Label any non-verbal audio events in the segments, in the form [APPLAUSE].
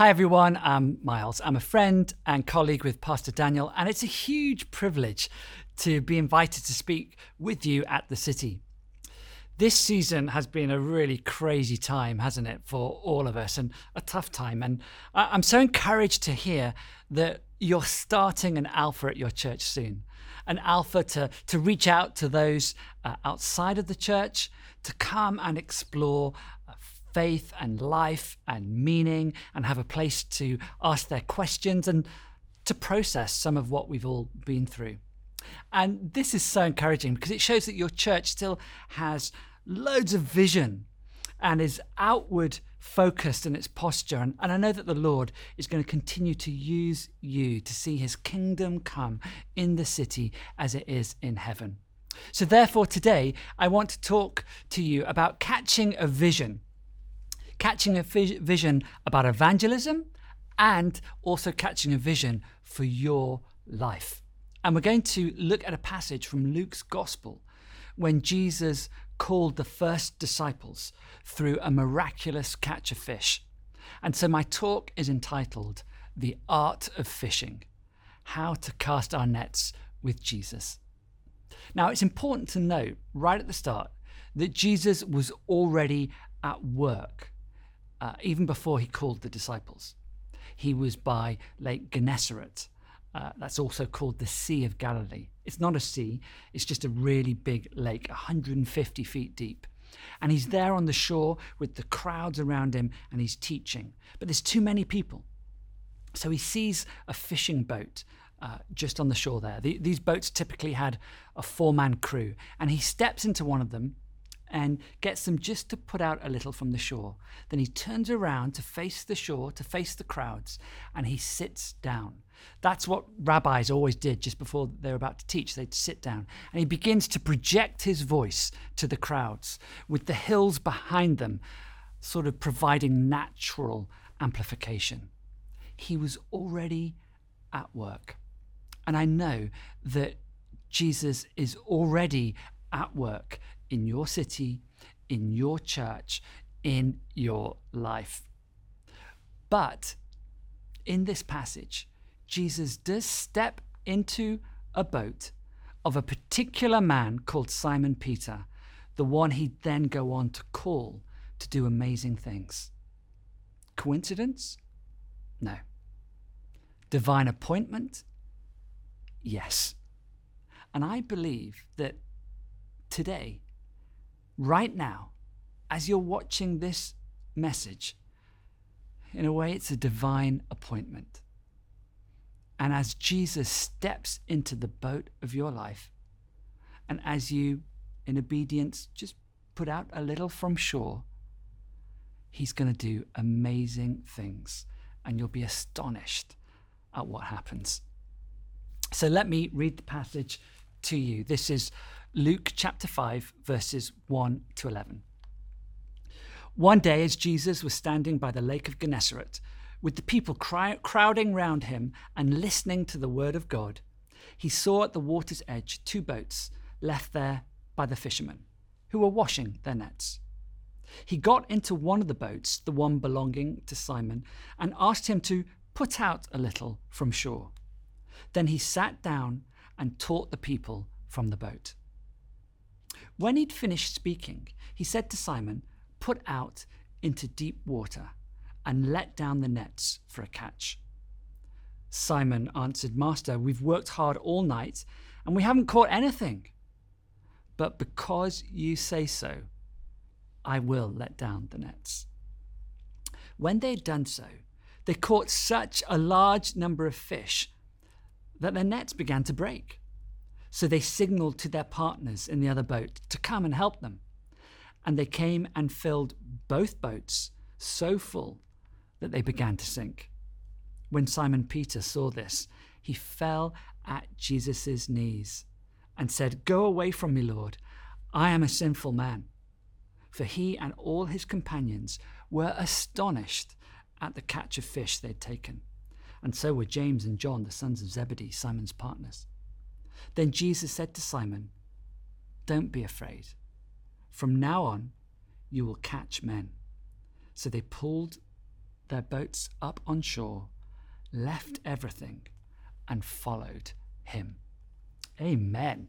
Hi, everyone. I'm Miles. I'm a friend and colleague with Pastor Daniel, and it's a huge privilege to be invited to speak with you at the city. This season has been a really crazy time, hasn't it, for all of us, and a tough time. And I'm so encouraged to hear that you're starting an Alpha at your church soon. An Alpha to, to reach out to those uh, outside of the church, to come and explore faith and life and meaning and have a place to ask their questions and to process some of what we've all been through. And this is so encouraging because it shows that your church still has loads of vision and is outward focused in its posture. And, and I know that the Lord is going to continue to use you to see his kingdom come in the city as it is in heaven. So, therefore, today I want to talk to you about catching a vision catching a vision about evangelism and also catching a vision for your life. And we're going to look at a passage from Luke's gospel when Jesus called the first disciples through a miraculous catch of fish. And so my talk is entitled The Art of Fishing How to Cast Our Nets with Jesus. Now, it's important to note right at the start that Jesus was already at work uh, even before he called the disciples. He was by Lake Gennesaret. Uh, that's also called the Sea of Galilee. It's not a sea, it's just a really big lake, 150 feet deep. And he's there on the shore with the crowds around him and he's teaching. But there's too many people. So he sees a fishing boat uh, just on the shore there. The, these boats typically had a four man crew. And he steps into one of them and gets them just to put out a little from the shore. Then he turns around to face the shore, to face the crowds, and he sits down. That's what rabbis always did just before they're about to teach. They'd sit down. And he begins to project his voice to the crowds with the hills behind them, sort of providing natural amplification. He was already at work. And I know that Jesus is already at work in your city, in your church, in your life. But in this passage, Jesus does step into a boat of a particular man called Simon Peter, the one he'd then go on to call to do amazing things. Coincidence? No. Divine appointment? Yes. And I believe that today right now, as you're watching this message, in a way, it's a divine appointment. And as Jesus steps into the boat of your life, and as you, in obedience, just put out a little from shore, He's going to do amazing things, and you'll be astonished at what happens. So let me read the passage to you. This is Luke chapter 5, verses 1 to 11. One day, as Jesus was standing by the lake of Gennesaret, with the people cry- crowding round him and listening to the word of God, he saw at the water's edge two boats left there by the fishermen, who were washing their nets. He got into one of the boats, the one belonging to Simon, and asked him to put out a little from shore. Then he sat down and taught the people from the boat. When he'd finished speaking, he said to Simon, Put out into deep water and let down the nets for a catch. Simon answered, Master, we've worked hard all night and we haven't caught anything. But because you say so, I will let down the nets. When they had done so, they caught such a large number of fish that their nets began to break. So they signaled to their partners in the other boat to come and help them. And they came and filled both boats so full that they began to sink. When Simon Peter saw this, he fell at Jesus' knees and said, Go away from me, Lord. I am a sinful man. For he and all his companions were astonished at the catch of fish they'd taken. And so were James and John, the sons of Zebedee, Simon's partners. Then Jesus said to Simon, Don't be afraid. From now on, you will catch men. So they pulled their boats up on shore, left everything, and followed him. Amen.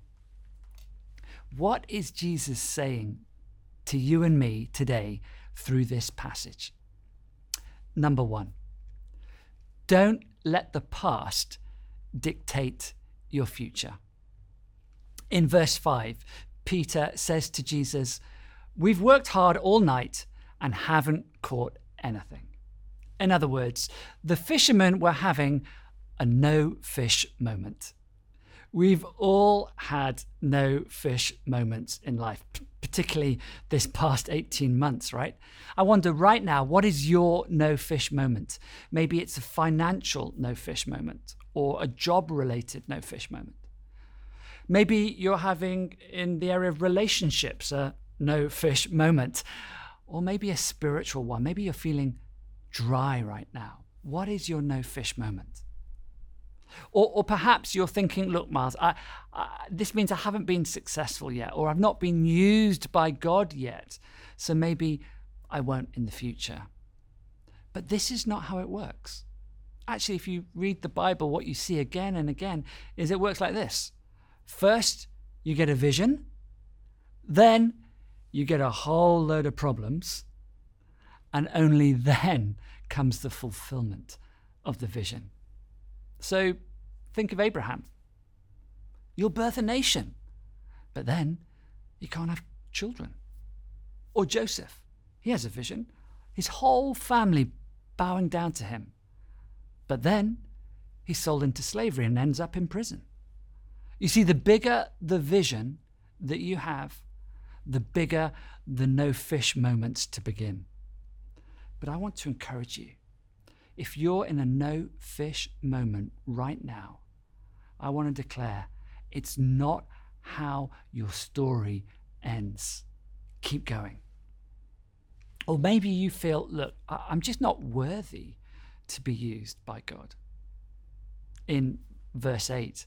What is Jesus saying to you and me today through this passage? Number one, don't let the past dictate your future. In verse 5, Peter says to Jesus, We've worked hard all night and haven't caught anything. In other words, the fishermen were having a no fish moment. We've all had no fish moments in life, particularly this past 18 months, right? I wonder right now, what is your no fish moment? Maybe it's a financial no fish moment or a job related no fish moment. Maybe you're having in the area of relationships a no fish moment, or maybe a spiritual one. Maybe you're feeling dry right now. What is your no fish moment? Or, or perhaps you're thinking, look, Miles, I, I, this means I haven't been successful yet, or I've not been used by God yet, so maybe I won't in the future. But this is not how it works. Actually, if you read the Bible, what you see again and again is it works like this first, you get a vision, then, you get a whole load of problems, and only [LAUGHS] then comes the fulfillment of the vision. So think of Abraham. You'll birth a nation, but then you can't have children. Or Joseph. He has a vision. His whole family bowing down to him. But then he's sold into slavery and ends up in prison. You see, the bigger the vision that you have, the bigger the no fish moments to begin. But I want to encourage you if you're in a no fish moment right now, I want to declare it's not how your story ends. Keep going. Or maybe you feel, look, I'm just not worthy to be used by God. In verse 8,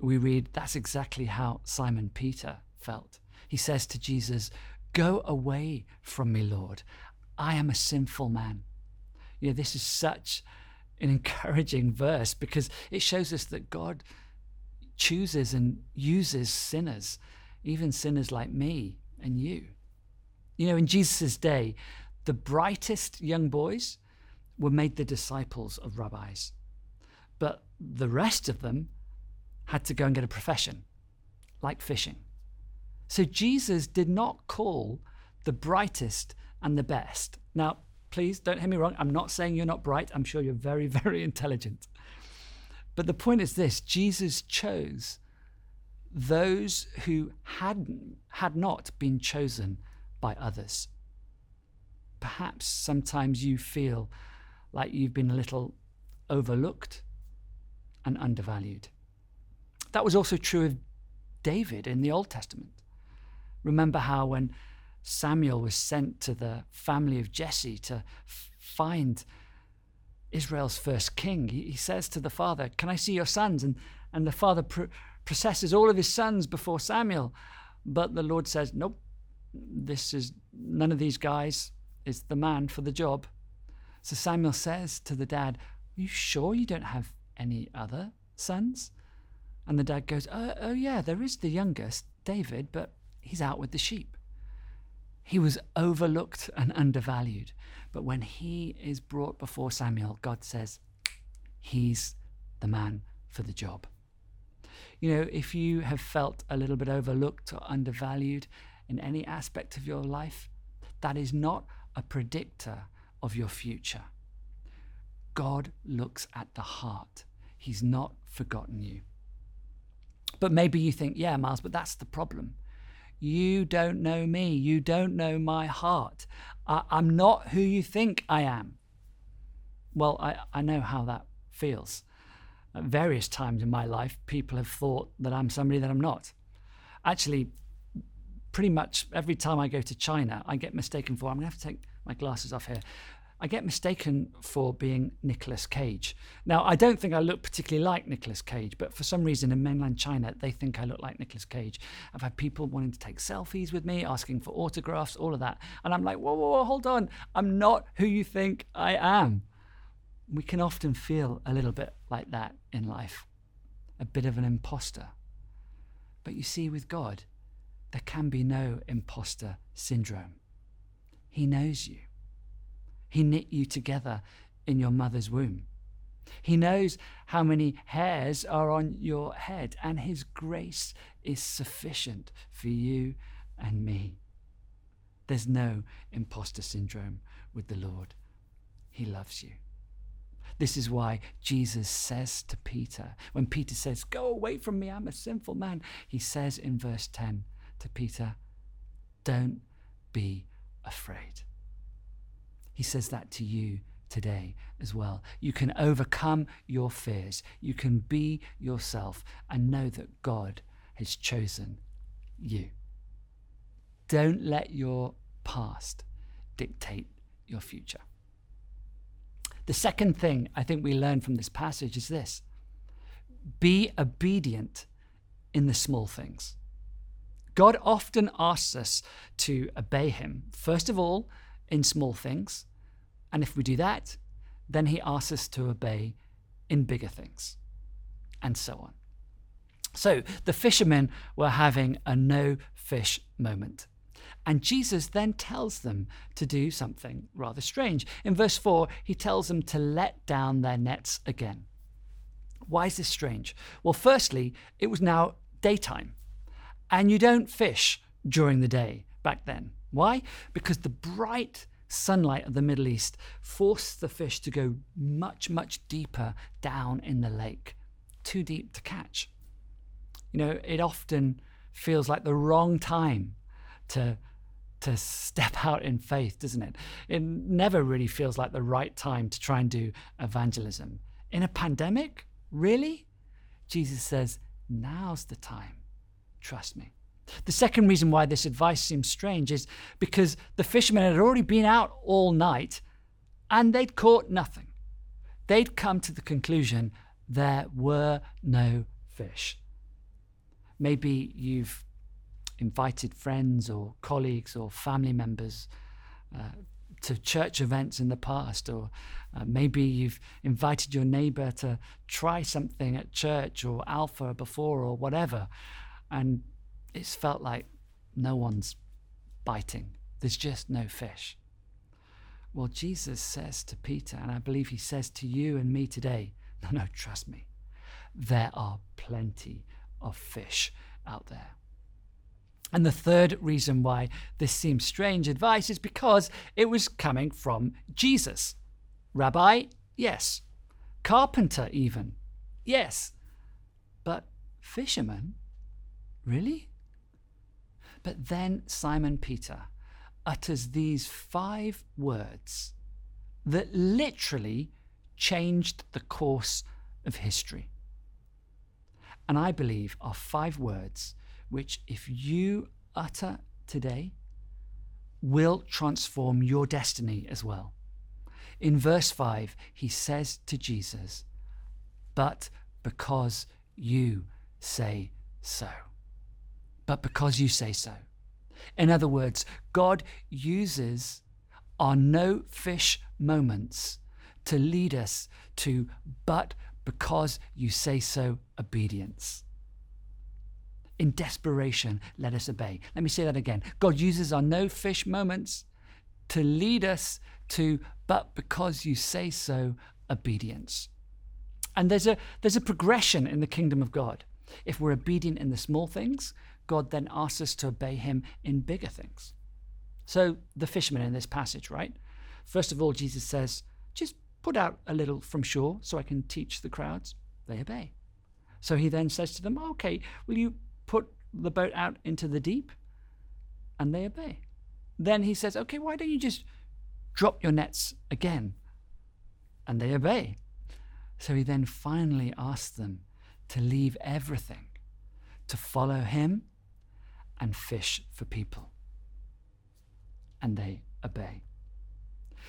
we read that's exactly how Simon Peter felt. He says to Jesus, Go away from me, Lord. I am a sinful man. You know, this is such an encouraging verse because it shows us that God chooses and uses sinners, even sinners like me and you. You know, in Jesus' day, the brightest young boys were made the disciples of rabbis, but the rest of them had to go and get a profession, like fishing. So Jesus did not call the brightest and the best. Now, please don't hear me wrong. I'm not saying you're not bright. I'm sure you're very, [LAUGHS] very intelligent. But the point is this Jesus chose those who hadn't, had not been chosen by others. Perhaps sometimes you feel like you've been a little overlooked and undervalued. That was also true of David in the Old Testament. Remember how when Samuel was sent to the family of Jesse to find Israel's first king. He, he, says to the father, Can I see your sons? And, and the father pr- processes all of his sons before Samuel. But the Lord says, Nope, this is none of these guys is the man for the job. So Samuel says to the dad, Are you sure you don't have any other sons? And the dad goes, Oh, oh yeah, there is the youngest, David, but he's out with the sheep. He was overlooked and undervalued. But when he is brought before Samuel, God says, He's the man for the job. You know, if you have felt a little bit overlooked or undervalued in any aspect of your life, that is not a predictor of your future. God looks at the heart, He's not forgotten you. But maybe you think, yeah, Miles, but that's the problem. You don't know me. You don't know my heart. I, am not who you think I am. Well, I, I know how that feels. At various times in my life, people have thought that I'm somebody that I'm not. Actually, pretty much every time I go to China, I get mistaken for, I'm going to have to take my glasses off here. I get mistaken for being Nicolas Cage. Now, I don't think I look particularly like Nicolas Cage, but for some reason in mainland China, they think I look like Nicolas Cage. I've had people wanting to take selfies with me, asking for autographs, all of that. And I'm like, whoa, whoa, whoa, hold on. I'm not who you think I am. We can often feel a little bit like that in life, a bit of an imposter. But you see, with God, there can be no imposter syndrome. He knows you. He knit you together in your mother's womb. He knows how many hairs are on your head, and His grace is sufficient for you and me. There's no imposter syndrome with the Lord. He loves you. This is why Jesus says to Peter, when Peter says, Go away from me, I'm a sinful man, he says in verse 10 to Peter, Don't be afraid. He says that to you today as well. You can overcome your fears. You can be yourself and know that God has chosen you. Don't let your past dictate your future. The second thing I think we learn from this passage is this be obedient in the small things. God often asks us to obey Him, first of all, in small things. And if we do that, then he asks us to obey in bigger things, and so on. So the fishermen were having a no fish moment. And Jesus then tells them to do something rather strange. In verse 4, he tells them to let down their nets again. Why is this strange? Well, firstly, it was now daytime, and you don't fish during the day back then. Why? Because the bright sunlight of the Middle East forced the fish to go much, much deeper down in the lake, too deep to catch. You know, it often feels like the wrong time to to step [LAUGHS] out in faith, doesn't it? It never really feels like the right time to try and do evangelism. In a pandemic, really? Jesus says, now's the time. Trust me. The second reason why this advice seems strange is because the fishermen had already been out all night and they'd caught nothing. They'd come to the conclusion there were no fish. Maybe you've invited friends or colleagues or family members uh, to church events in the past, or uh, maybe you've invited your neighbor to try something at church or Alpha before or whatever, and it's felt like no one's biting. There's just no fish. Well, Jesus says to Peter, and I believe he says to you and me today, [LAUGHS] no, no, trust me, there are plenty of fish out there. And the third reason why this seems strange advice is because it was coming from Jesus. Rabbi, yes. Carpenter, even, yes. But fisherman, really? But then Simon Peter utters these five words that literally changed the course of history. And I believe are five words which, if you utter today, will transform your destiny as well. In verse 5, he says to Jesus, But because you say so but because you say so. In other words, God uses our no fish moments to lead us to, but because you say so, obedience. In desperation, let us obey. Let me say that again. God uses our no fish moments to lead us to, but because you say so, obedience. And there's a, there's a progression in the kingdom of God. If we're obedient in the small things, God then asks us to obey him in bigger things. So, the fishermen in this passage, right? First of all, Jesus says, just put out a little from shore so I can teach the crowds. They obey. So he then says to them, okay, will you put the boat out into the deep? And they obey. Then he says, okay, why don't you just drop your nets again? And they obey. So he then finally asks them to leave everything, to follow him and fish for people. And they obey.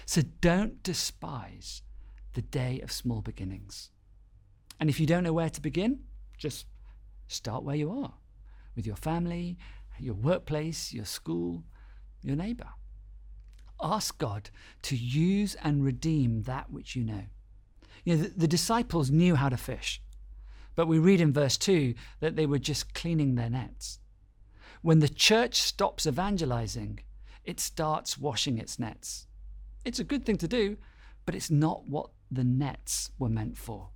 So don't despise the day of small beginnings. And if you don't know where to begin, just start where you are with your family, your workplace, your school, your neighbor. Ask God to use and redeem that which you know. You know, the, the disciples knew how to fish, but we read in verse 2 that they were just cleaning their nets. When the church stops evangelizing, it starts washing its nets. It's a good thing to do, but it's not what the nets were meant for.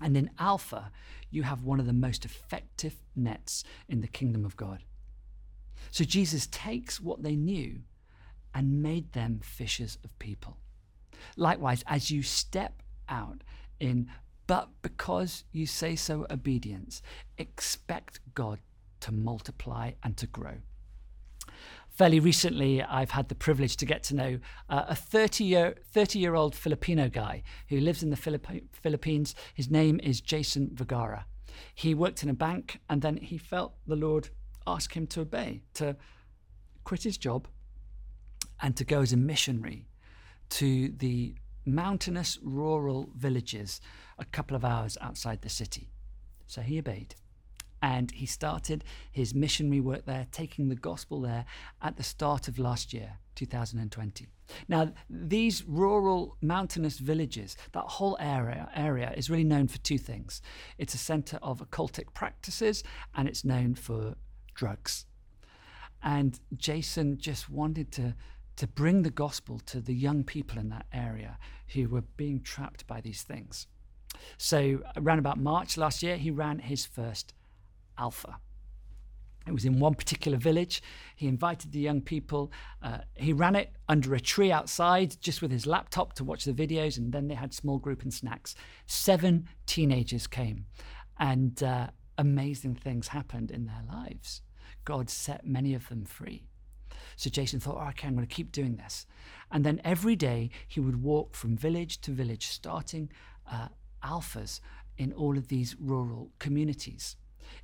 And in Alpha, you have one of the most effective nets in the kingdom of God. So Jesus takes what they knew and made them fishers of people. Likewise, as you step out in but because you say so obedience, expect God to multiply and to grow. Fairly recently, I've had the privilege to get to know uh, a 30 year, 30 year old Filipino guy who lives in the Philippi- Philippines. His name is Jason Vergara. He worked in a bank and then he felt the Lord ask him to obey, to quit his job and to go as a missionary to the mountainous rural villages a couple of hours outside the city. So he obeyed. And he started his missionary work there, taking the gospel there at the start of last year, 2020. Now, these rural mountainous villages, that whole area, area is really known for two things. It's a center of occultic practices and it's known for drugs. And Jason just wanted to to bring the gospel to the young people in that area who were being trapped by these things. So, around about March last year, he ran his first Alpha. It was in one particular village. He invited the young people. Uh, he ran it under a tree outside, just with his laptop to watch the videos, and then they had small group and snacks. Seven teenagers came, and uh, amazing things happened in their lives. God set many of them free. So Jason thought, oh, okay, I'm going to keep doing this. And then every day he would walk from village to village, starting uh, alphas in all of these rural communities.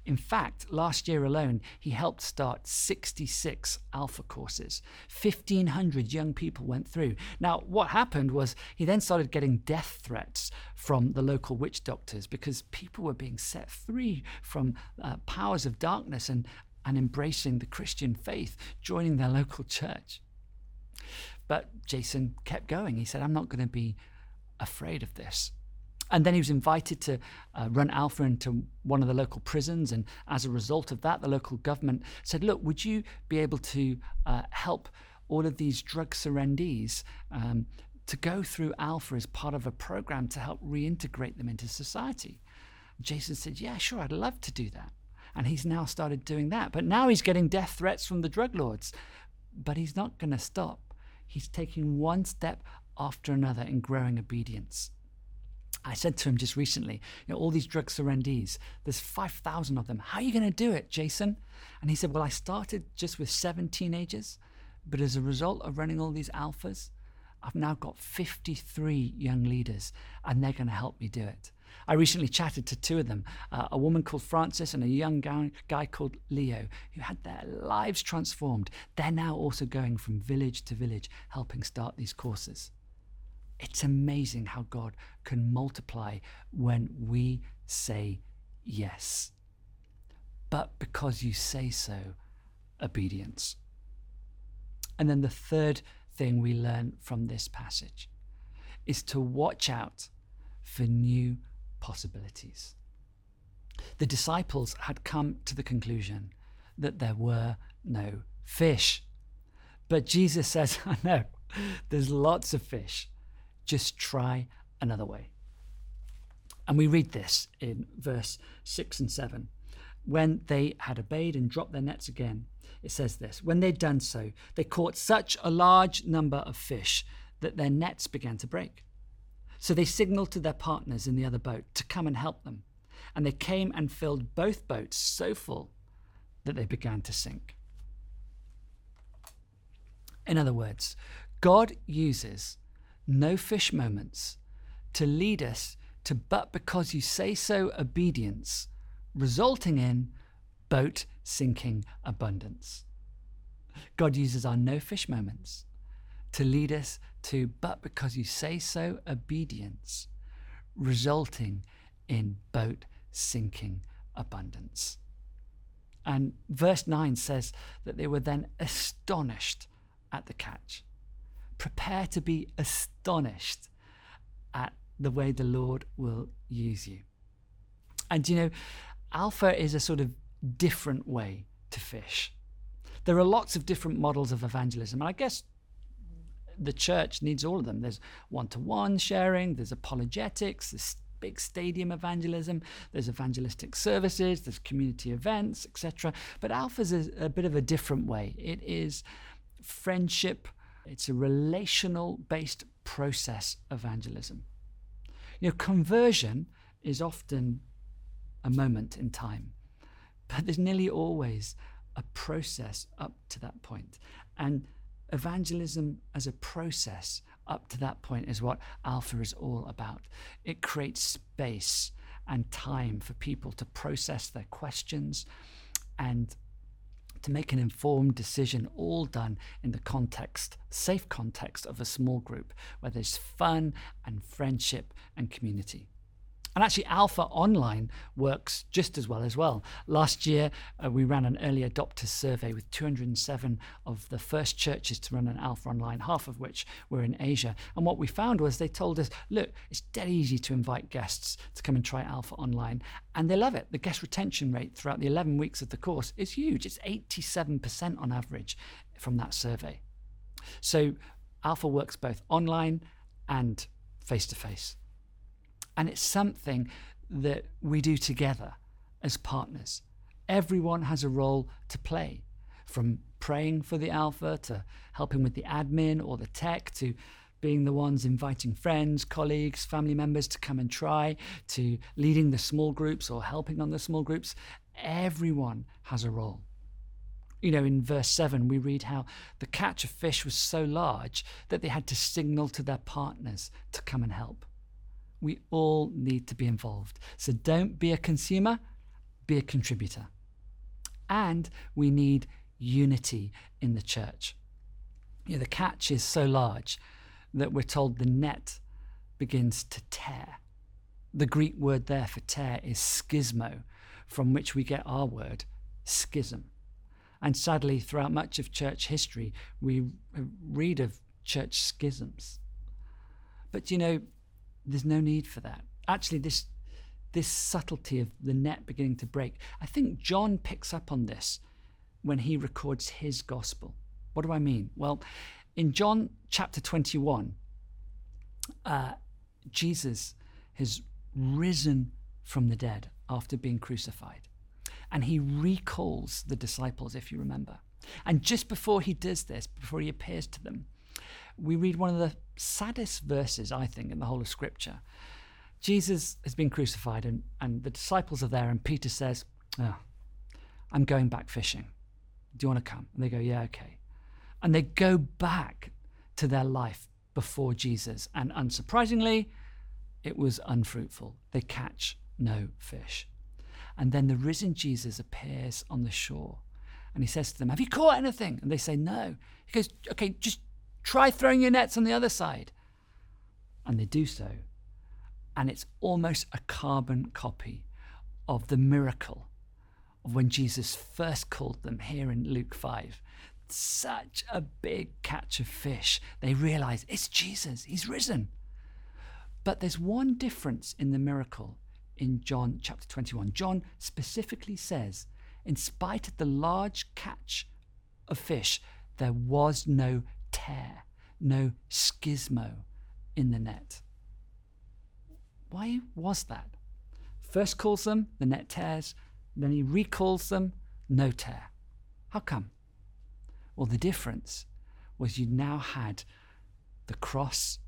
In fact, last year alone, he helped start 66 alpha courses. 1,500 young people went through. Now, what happened was he then started getting death threats from the local witch doctors because people were being set free from uh, powers of darkness and and embracing the Christian faith, joining their local church. But Jason kept going. He said, I'm not going to be afraid of this. And then he was invited to uh, run Alpha into one of the local prisons. And as a result of that, the local government said, Look, would you be able to uh, help all of these drug surrendees um, to go through Alpha as part of a program to help reintegrate them into society? Jason said, Yeah, sure, I'd love to do that. And he's now started doing that. But now he's getting death threats from the drug lords. But he's not going to stop. He's taking one step after another in growing obedience. I said to him just recently, you know, all these drug surrendees, there's 5,000 of them. How are you going to do it, Jason? And he said, Well, I started just with seven teenagers, but as a result of running all these alphas, I've now got 53 young leaders, and they're going to help me do it. I recently chatted to two of them uh, a woman called Francis and a young guy, guy called Leo, who had their lives transformed. They're now also going from village to village, helping start these courses. It's amazing how God can multiply when we say yes. But because you say so, obedience. And then the third thing we learn from this passage is to watch out for new possibilities. The disciples had come to the conclusion that there were no fish. But Jesus says, [LAUGHS] I know, there's lots of fish. Just try another way. And we read this in verse 6 and 7. When they had obeyed and dropped their nets again, it says this When they'd done so, they caught such a large number of fish that their nets began to break. So they signaled to their partners in the other boat to come and help them. And they came and filled both boats so full that they began to sink. In other words, God uses no fish moments to lead us to but because you say so obedience, resulting in boat sinking abundance. God uses our no fish moments to lead us to but because you say so obedience, resulting in boat sinking abundance. And verse 9 says that they were then astonished at the catch. Prepare to be astonished at the way the Lord will use you. And you know, Alpha is a sort of different way to fish. There are lots of different models of evangelism. And I guess the church needs all of them. There's one to one sharing, there's apologetics, there's big stadium evangelism, there's evangelistic services, there's community events, etc. But Alpha's is a bit of a different way. It is friendship, it's a relational based process evangelism. You know, conversion is often a moment in time, but there's nearly always a process up to that point. And evangelism as a process up to that point is what Alpha is all about. It creates space and time for people to process their questions and to make an informed decision, all done in the context, safe context of a small group where there's fun and friendship and community. And actually, Alpha Online works just as well as well. Last year, uh, we ran an early adopters survey with 207 of the first churches to run an Alpha Online, half of which were in Asia. And what we found was they told us, look, it's dead easy to invite guests to come and try Alpha Online. And they love it. The guest retention rate throughout the 11 weeks of the course is huge. It's 87% on average from that survey. So Alpha works both online and face to face. And it's something that we do together as partners. Everyone has a role to play, from praying for the alpha to helping with the admin or the tech to being the ones inviting friends, colleagues, family members to come and try, to leading the small groups or helping on the small groups. Everyone has a role. You know, in verse 7, we read how the catch of fish was so large that they had to signal to their partners to come and help. We all need to be involved. So don't be a consumer, be a contributor. And we need unity in the church. You know, the catch is so large that we're told the net begins to tear. The Greek word there for tear is schismo, from which we get our word schism. And sadly, throughout much of church history, we read of church schisms. But you know, there's no need for that. Actually, this this subtlety of the net beginning to break, I think John picks up on this when he records his gospel. What do I mean? Well, in John chapter 21, uh, Jesus has risen from the dead after being crucified. And he recalls the disciples, if you remember. And just before he does this, before he appears to them, we read one of the saddest verses, I think, in the whole of Scripture. Jesus has been crucified, and, and the disciples are there, and Peter says, oh, I'm going back fishing. Do you want to come? And they go, Yeah, okay. And they go back to their life before Jesus. And unsurprisingly, it was unfruitful. They catch no fish. And then the risen Jesus appears on the shore and he says to them, Have you caught anything? And they say, No. He goes, Okay, just Try throwing your nets on the other side. And they do so. And it's almost a carbon copy of the miracle of when Jesus first called them here in Luke 5. Such a big catch of fish. They realize it's Jesus, he's risen. But there's one difference in the miracle in John chapter 21. John specifically says, in spite of the large catch of fish, there was no tear, no schismo in the net. Why was that? First calls them, the net tears, then he recalls them, no tear. How come? Well, the difference was you now had the cross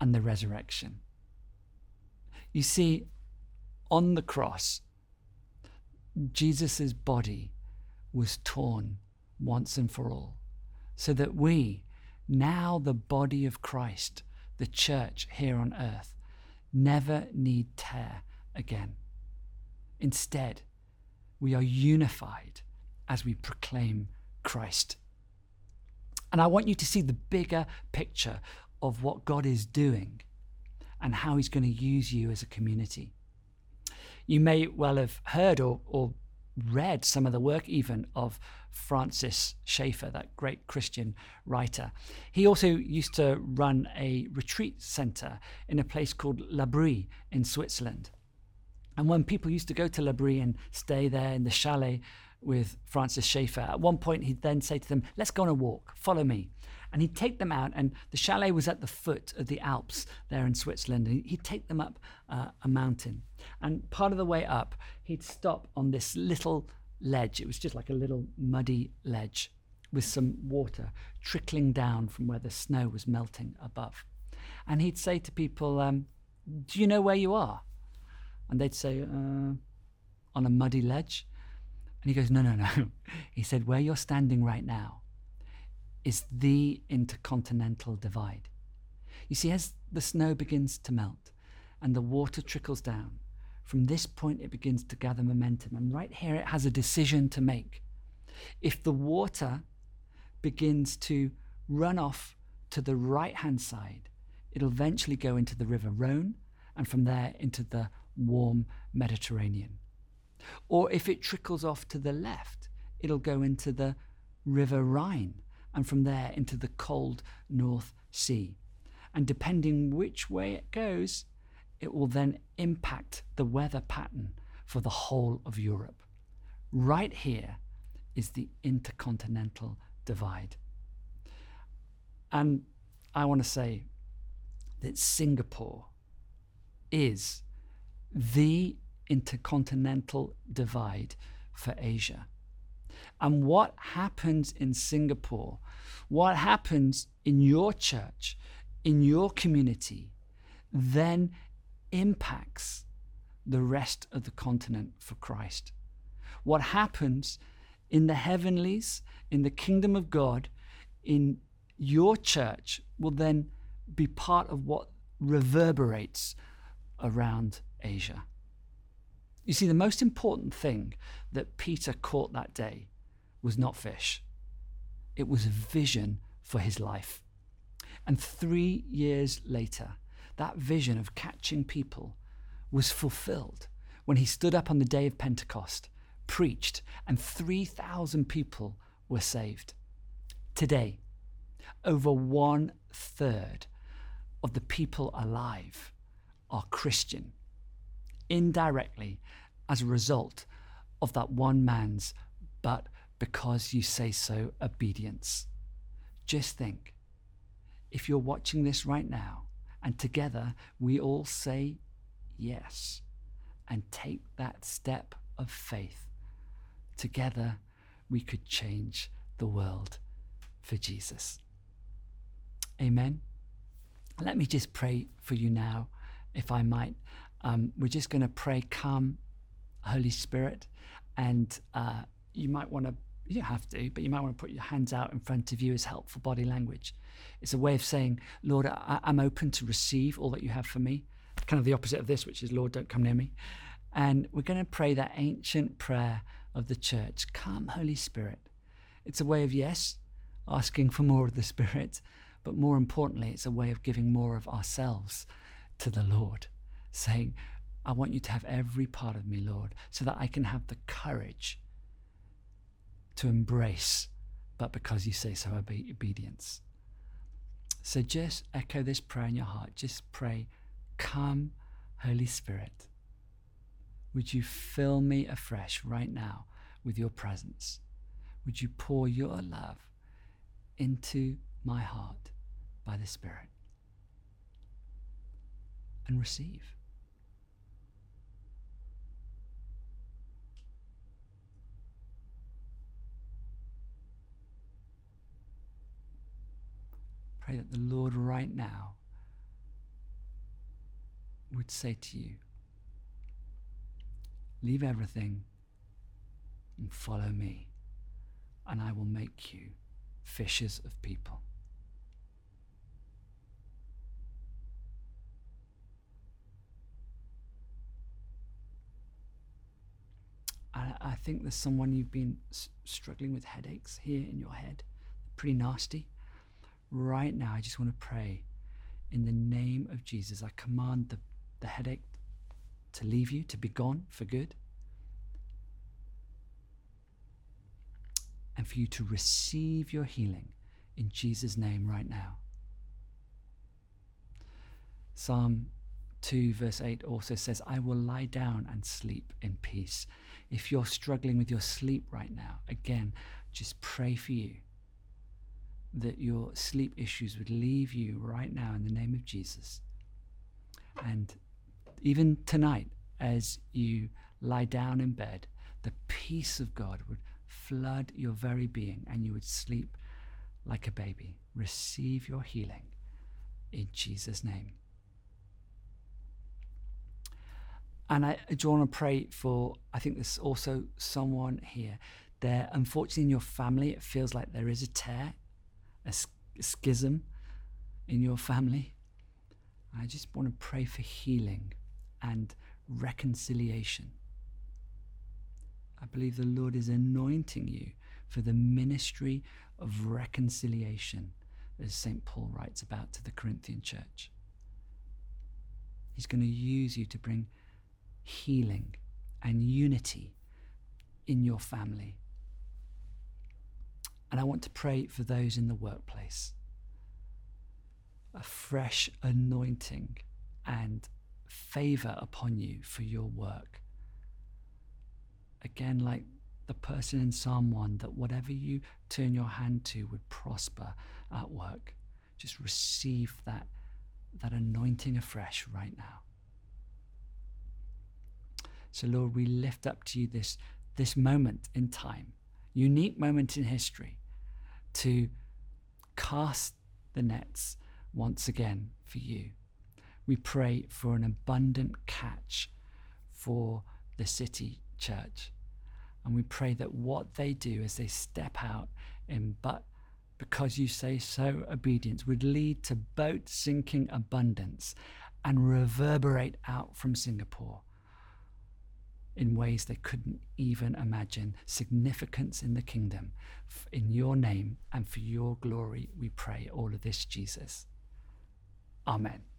and the resurrection. You see, on the cross, Jesus' body was torn once and for all, so that we, now the body of Christ, the church here on earth, never need tear again. Instead, we are unified as we proclaim Christ. And I want you to see the bigger picture of what God is doing and how He's going to use you as a community. You may well have heard or, or read some of the work even of Francis Schaeffer, that great Christian writer. He also used to run a retreat center in a place called L'Abri in Switzerland. And when people used to go to L'Abri and stay there in the chalet with Francis Schaeffer, at one point he'd then say to them, Let's go on a walk, follow me. And he'd take them out, and the chalet was at the foot of the Alps there in Switzerland. And he'd take them up uh, a mountain. And part of the way up, he'd stop on this little ledge. It was just like a little muddy ledge with some water trickling down from where the snow was melting above. And he'd say to people, um, Do you know where you are? And they'd say, uh, On a muddy ledge. And he goes, No, no, no. [LAUGHS] He said, Where you're standing right now is the intercontinental divide. You see, as the snow begins to melt and the water trickles down, from this point it begins to gather momentum. And right here it has a decision to make. If the water begins to run off to the right hand side, it'll eventually go into the River Rhone and from there into the warm Mediterranean. Or if it trickles off to the left, it'll go into the River Rhine and from there into the cold North Sea. And depending which way it goes, it will then impact the weather pattern for the whole of Europe. Right here is the intercontinental divide. And I want to say that Singapore is the intercontinental divide for Asia. And what happens in Singapore, what happens in your church, in your community, then impacts the rest of the continent for Christ. What happens in the heavenlies, in the kingdom of God, in your church will then be part of what reverberates around Asia. You see, the most important thing that Peter caught that day was not fish, it was a vision for his life. And three years later, that vision of catching people was fulfilled when he stood up on the day of Pentecost, preached, and 3,000 people were saved. Today, over one third of the people alive are Christian, indirectly as a result of that one man's, but because you say so, obedience. Just think if you're watching this right now, and together we all say yes and take that step of faith, together we could change the world for Jesus. Amen. Let me just pray for you now, if I might. Um, we're just going to pray, Come, Holy Spirit. And uh, you might want to, you don't have to, but you might want to put your hands out in front of you as helpful body language. It's a way of saying, Lord, I, I'm open to receive all that you have for me. Kind of the opposite of this, which is, Lord, don't come near me. And we're going to pray that ancient prayer of the church Come, Holy Spirit. It's a way of, yes, asking for more of the Spirit, but more importantly, it's a way of giving more of ourselves to the Lord, saying, I want you to have every part of me, Lord, so that I can have the courage to embrace, but because you say so, obedience. So just echo this prayer in your heart. Just pray, Come, Holy Spirit. Would you fill me afresh right now with your presence? Would you pour your love into my heart by the Spirit? And receive. Pray that the Lord right now would say to you, Leave everything and follow me, and I will make you fishers of people. I, I think there's someone you've been struggling with headaches here in your head, pretty nasty right now, I just want to pray in the name of Jesus, I command the, the headache to leave you, to be gone for good. And for you to receive your healing in Jesus' name right now. Psalm 2, verse 8 also says, I will lie down and sleep in peace. If you're struggling with your sleep right now, again, just pray for you that your sleep issues would leave you right now in the name of Jesus. And even tonight, as you lie down in bed, the peace of God would flood your very being and you would sleep like a baby. Receive your healing in Jesus' name. And I do want to pray for, I think there's also someone here there, unfortunately, in your family, it feels like there is a tear, a, schism in your family. I just want to pray for healing and reconciliation. I believe the Lord is anointing you for the ministry of reconciliation, as St. Paul writes about to the Corinthian church. He's going to use you to bring healing and unity in your family. And I want to pray for those in the workplace a fresh anointing and favor upon you for your work. Again, like the person in Psalm 1, that whatever you turn your hand to would prosper at work. Just receive that, that anointing afresh right now. So, Lord, we lift up to you this, this moment in time, unique moment in history, to cast the nets once again for you. We pray for an abundant catch for the city church. And we pray that what they do as they step out in but because you say so obedience would lead to boat sinking abundance and reverberate out from Singapore in ways they couldn't even imagine. Significance in the kingdom. In your name and for your glory, we pray all of this, Jesus. Amen.